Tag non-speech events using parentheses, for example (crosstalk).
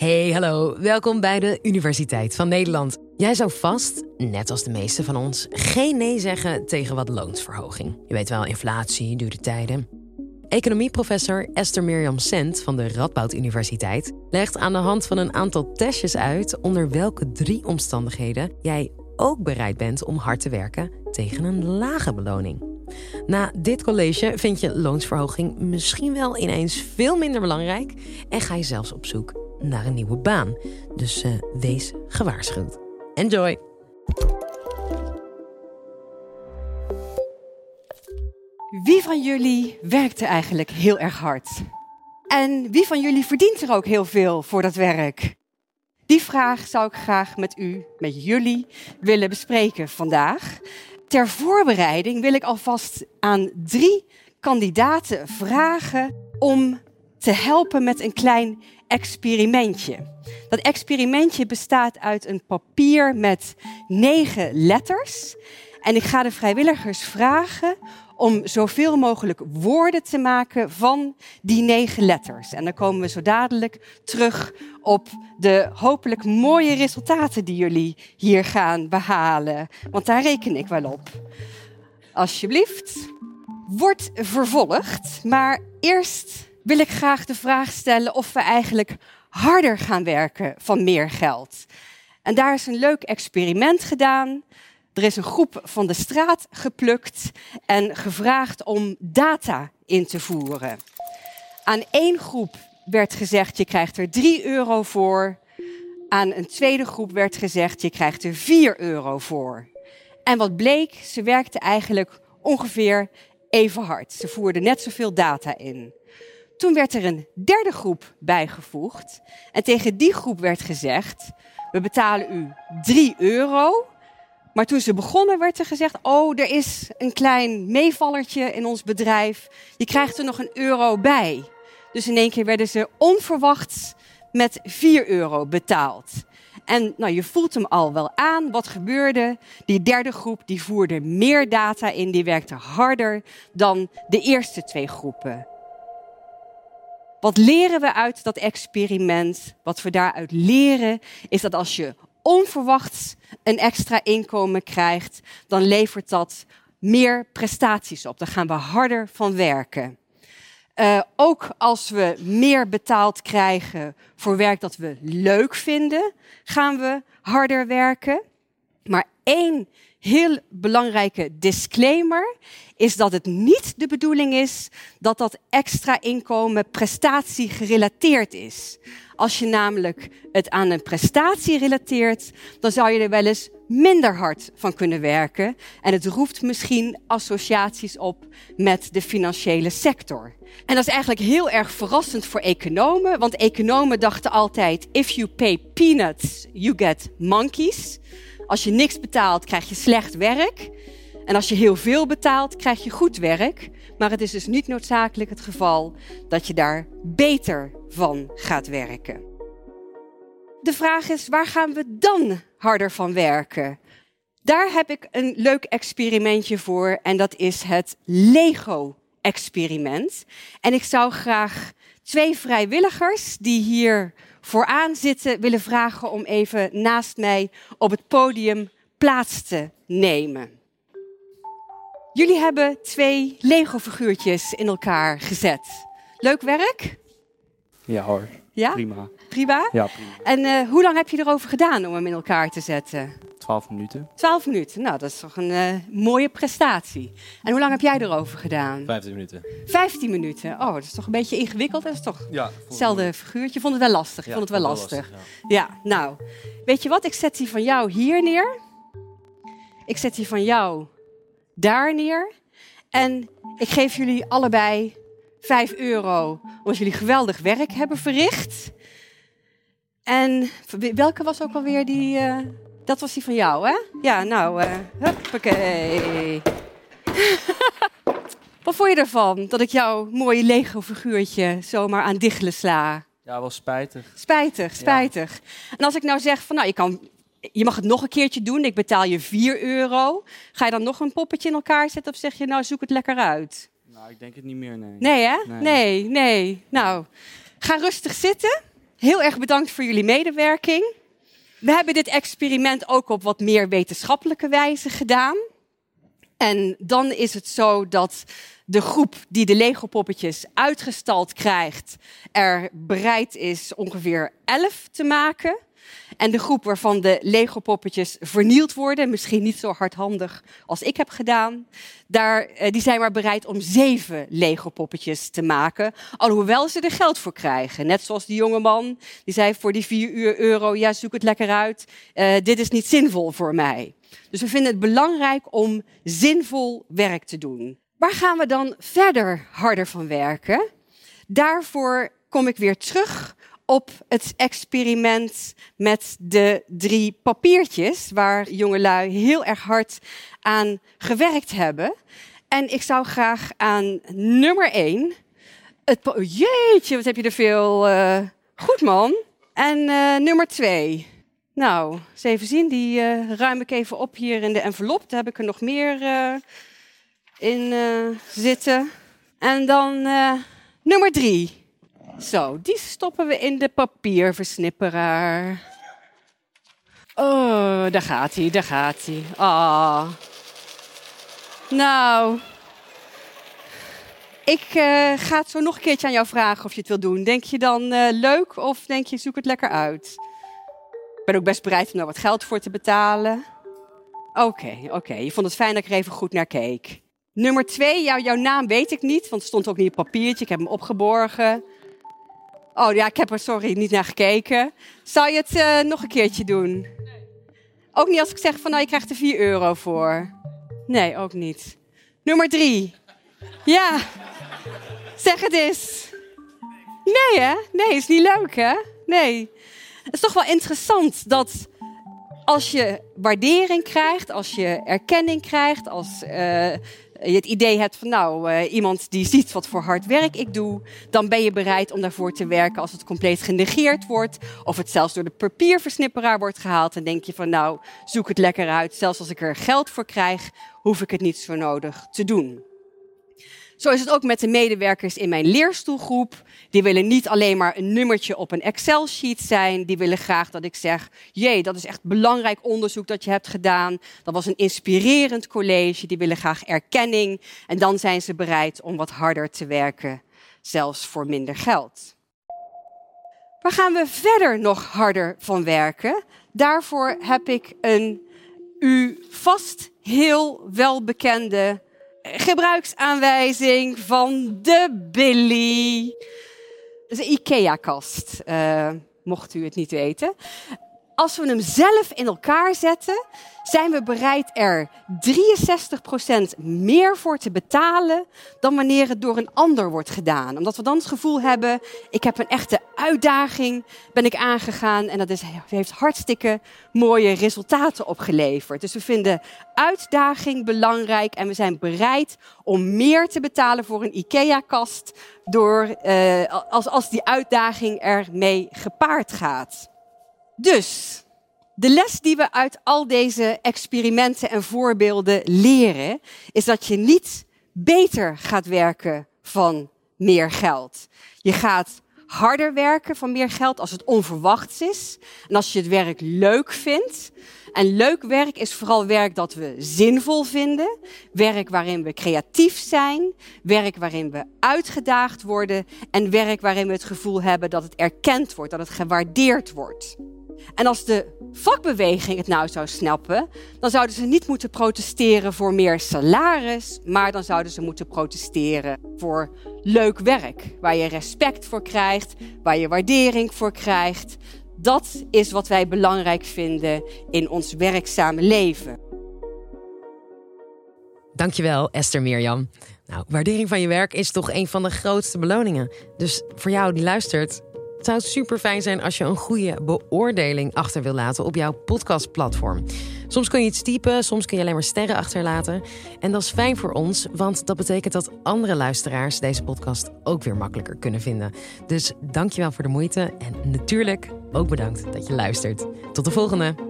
Hey, hallo. Welkom bij de Universiteit van Nederland. Jij zou vast, net als de meeste van ons, geen nee zeggen tegen wat loonsverhoging. Je weet wel, inflatie, dure tijden. Economieprofessor Esther Mirjam Sent van de Radboud Universiteit legt aan de hand van een aantal testjes uit onder welke drie omstandigheden jij ook bereid bent om hard te werken tegen een lage beloning. Na dit college vind je loonsverhoging misschien wel ineens veel minder belangrijk en ga je zelfs op zoek naar een nieuwe baan. Dus uh, wees gewaarschuwd. Enjoy! Wie van jullie werkt er eigenlijk heel erg hard? En wie van jullie verdient er ook heel veel voor dat werk? Die vraag zou ik graag met u, met jullie, willen bespreken vandaag. Ter voorbereiding wil ik alvast aan drie kandidaten vragen om te helpen met een klein experimentje. Dat experimentje bestaat uit een papier met negen letters. En ik ga de vrijwilligers vragen om zoveel mogelijk woorden te maken van die negen letters. En dan komen we zo dadelijk terug op de hopelijk mooie resultaten die jullie hier gaan behalen. Want daar reken ik wel op. Alsjeblieft, wordt vervolgd. Maar eerst wil ik graag de vraag stellen of we eigenlijk harder gaan werken van meer geld. En daar is een leuk experiment gedaan. Er is een groep van de straat geplukt en gevraagd om data in te voeren. Aan één groep werd gezegd, je krijgt er 3 euro voor. Aan een tweede groep werd gezegd, je krijgt er 4 euro voor. En wat bleek, ze werkten eigenlijk ongeveer even hard. Ze voerden net zoveel data in. Toen werd er een derde groep bijgevoegd. En tegen die groep werd gezegd: We betalen u 3 euro. Maar toen ze begonnen, werd er gezegd: Oh, er is een klein meevallertje in ons bedrijf. Je krijgt er nog een euro bij. Dus in één keer werden ze onverwachts met 4 euro betaald. En nou, je voelt hem al wel aan. Wat gebeurde? Die derde groep die voerde meer data in, die werkte harder dan de eerste twee groepen. Wat leren we uit dat experiment? Wat we daaruit leren is dat als je onverwachts een extra inkomen krijgt, dan levert dat meer prestaties op. Dan gaan we harder van werken. Uh, ook als we meer betaald krijgen voor werk dat we leuk vinden, gaan we harder werken. Maar één heel belangrijke disclaimer is dat het niet de bedoeling is dat dat extra inkomen prestatie gerelateerd is. Als je namelijk het aan een prestatie relateert, dan zou je er wel eens minder hard van kunnen werken. En het roept misschien associaties op met de financiële sector. En dat is eigenlijk heel erg verrassend voor economen, want economen dachten altijd: if you pay peanuts, you get monkeys. Als je niks betaalt, krijg je slecht werk. En als je heel veel betaalt, krijg je goed werk. Maar het is dus niet noodzakelijk het geval dat je daar beter van gaat werken. De vraag is, waar gaan we dan harder van werken? Daar heb ik een leuk experimentje voor en dat is het Lego-experiment. En ik zou graag twee vrijwilligers die hier vooraan zitten willen vragen om even naast mij op het podium plaats te nemen. Jullie hebben twee Lego-figuurtjes in elkaar gezet. Leuk werk? Ja hoor. Ja? Prima. Prima? Ja, prima. En uh, hoe lang heb je erover gedaan om hem in elkaar te zetten? Twaalf minuten. Twaalf minuten. Nou, dat is toch een uh, mooie prestatie. En hoe lang heb jij erover gedaan? Vijftien minuten. Vijftien minuten. Oh, dat is toch een beetje ingewikkeld. Dat is toch ja, hetzelfde figuurtje. Je vond het wel lastig. Ja, vond het wel wel lastig. lastig, ja. nou. Weet je wat? Ik zet die van jou hier neer. Ik zet die van jou daar neer. En ik geef jullie allebei 5 euro omdat jullie geweldig werk hebben verricht. En welke was ook alweer die? Uh, dat was die van jou, hè? Ja, nou, uh, huppakee. (laughs) Wat vond je ervan dat ik jouw mooie Lego-figuurtje zomaar aan diggelen sla? Ja, wel spijtig. Spijtig, spijtig. Ja. En als ik nou zeg van, nou, je, kan, je mag het nog een keertje doen, ik betaal je 4 euro. Ga je dan nog een poppetje in elkaar zetten of zeg je, nou, zoek het lekker uit? Nou, ik denk het niet meer, nee. Nee, hè? Nee, nee. nee. Nou, ga rustig zitten. heel erg bedankt voor jullie medewerking. We hebben dit experiment ook op wat meer wetenschappelijke wijze gedaan. En dan is het zo dat de groep die de Lego-poppetjes uitgestald krijgt, er bereid is ongeveer 11 te maken. En de groep waarvan de Lego-poppetjes vernield worden, misschien niet zo hardhandig als ik heb gedaan, daar, eh, die zijn maar bereid om zeven Lego-poppetjes te maken. Alhoewel ze er geld voor krijgen. Net zoals die jonge man die zei voor die 4 uur euro, ja zoek het lekker uit, uh, dit is niet zinvol voor mij. Dus we vinden het belangrijk om zinvol werk te doen. Waar gaan we dan verder harder van werken? Daarvoor kom ik weer terug op het experiment met de drie papiertjes, waar jongelui heel erg hard aan gewerkt hebben. En ik zou graag aan nummer één. Het Jeetje, wat heb je er veel. Uh, goed man. En uh, nummer twee. Nou, eens even zien. Die uh, ruim ik even op hier in de envelop. Daar heb ik er nog meer in zitten. En dan nummer drie. Zo, die stoppen we in de papierversnipperaar. Oh, daar gaat hij, daar gaat hij. Ah. Nou, ik uh, ga het zo nog een keertje aan jou vragen of je het wil doen. Denk je dan uh, leuk of denk je zoek het lekker uit? Ik ben ook best bereid om daar wat geld voor te betalen. Oké, oké. Je vond het fijn dat ik er even goed naar keek. Nummer twee, jou, jouw naam weet ik niet, want het stond ook niet op papiertje. Ik heb hem opgeborgen. Oh ja, ik heb er sorry niet naar gekeken. Zou je het uh, nog een keertje doen? Ook niet als ik zeg van nou je krijgt er 4 euro voor. Nee, ook niet. Nummer 3. Ja, zeg het eens. Nee hè? Nee, is niet leuk hè? Nee. Het is toch wel interessant dat als je waardering krijgt, als je erkenning krijgt, als uh, je het idee hebt van nou, uh, iemand die ziet wat voor hard werk ik doe, dan ben je bereid om daarvoor te werken als het compleet genegeerd wordt. Of het zelfs door de papierversnipperaar wordt gehaald. Dan denk je van nou, zoek het lekker uit. Zelfs als ik er geld voor krijg, hoef ik het niet zo nodig te doen. Zo is het ook met de medewerkers in mijn leerstoelgroep. Die willen niet alleen maar een nummertje op een Excel-sheet zijn. Die willen graag dat ik zeg: jee, dat is echt belangrijk onderzoek dat je hebt gedaan. Dat was een inspirerend college. Die willen graag erkenning. En dan zijn ze bereid om wat harder te werken, zelfs voor minder geld. Waar gaan we verder nog harder van werken? Daarvoor heb ik een u vast heel welbekende gebruiksaanwijzing van de Billy. Dat is een IKEA-kast, uh, mocht u het niet weten. Als we hem zelf in elkaar zetten, zijn we bereid er 63% meer voor te betalen dan wanneer het door een ander wordt gedaan. Omdat we dan het gevoel hebben, ik heb een echte uitdaging, ben ik aangegaan en dat heeft hartstikke mooie resultaten opgeleverd. Dus we vinden uitdaging belangrijk en we zijn bereid om meer te betalen voor een IKEA-kast door, uh, als, als die uitdaging ermee gepaard gaat. Dus de les die we uit al deze experimenten en voorbeelden leren, is dat je niet beter gaat werken van meer geld. Je gaat harder werken van meer geld als het onverwachts is en als je het werk leuk vindt. En leuk werk is vooral werk dat we zinvol vinden, werk waarin we creatief zijn, werk waarin we uitgedaagd worden en werk waarin we het gevoel hebben dat het erkend wordt, dat het gewaardeerd wordt. En als de vakbeweging het nou zou snappen, dan zouden ze niet moeten protesteren voor meer salaris, maar dan zouden ze moeten protesteren voor leuk werk, waar je respect voor krijgt, waar je waardering voor krijgt. Dat is wat wij belangrijk vinden in ons werkzame leven. Dankjewel, Esther Mirjam. Nou, waardering van je werk is toch een van de grootste beloningen. Dus voor jou die luistert, het zou super fijn zijn als je een goede beoordeling achter wil laten op jouw podcastplatform. Soms kun je het typen, soms kun je alleen maar sterren achterlaten. En dat is fijn voor ons, want dat betekent dat andere luisteraars deze podcast ook weer makkelijker kunnen vinden. Dus dankjewel voor de moeite en natuurlijk ook bedankt dat je luistert. Tot de volgende!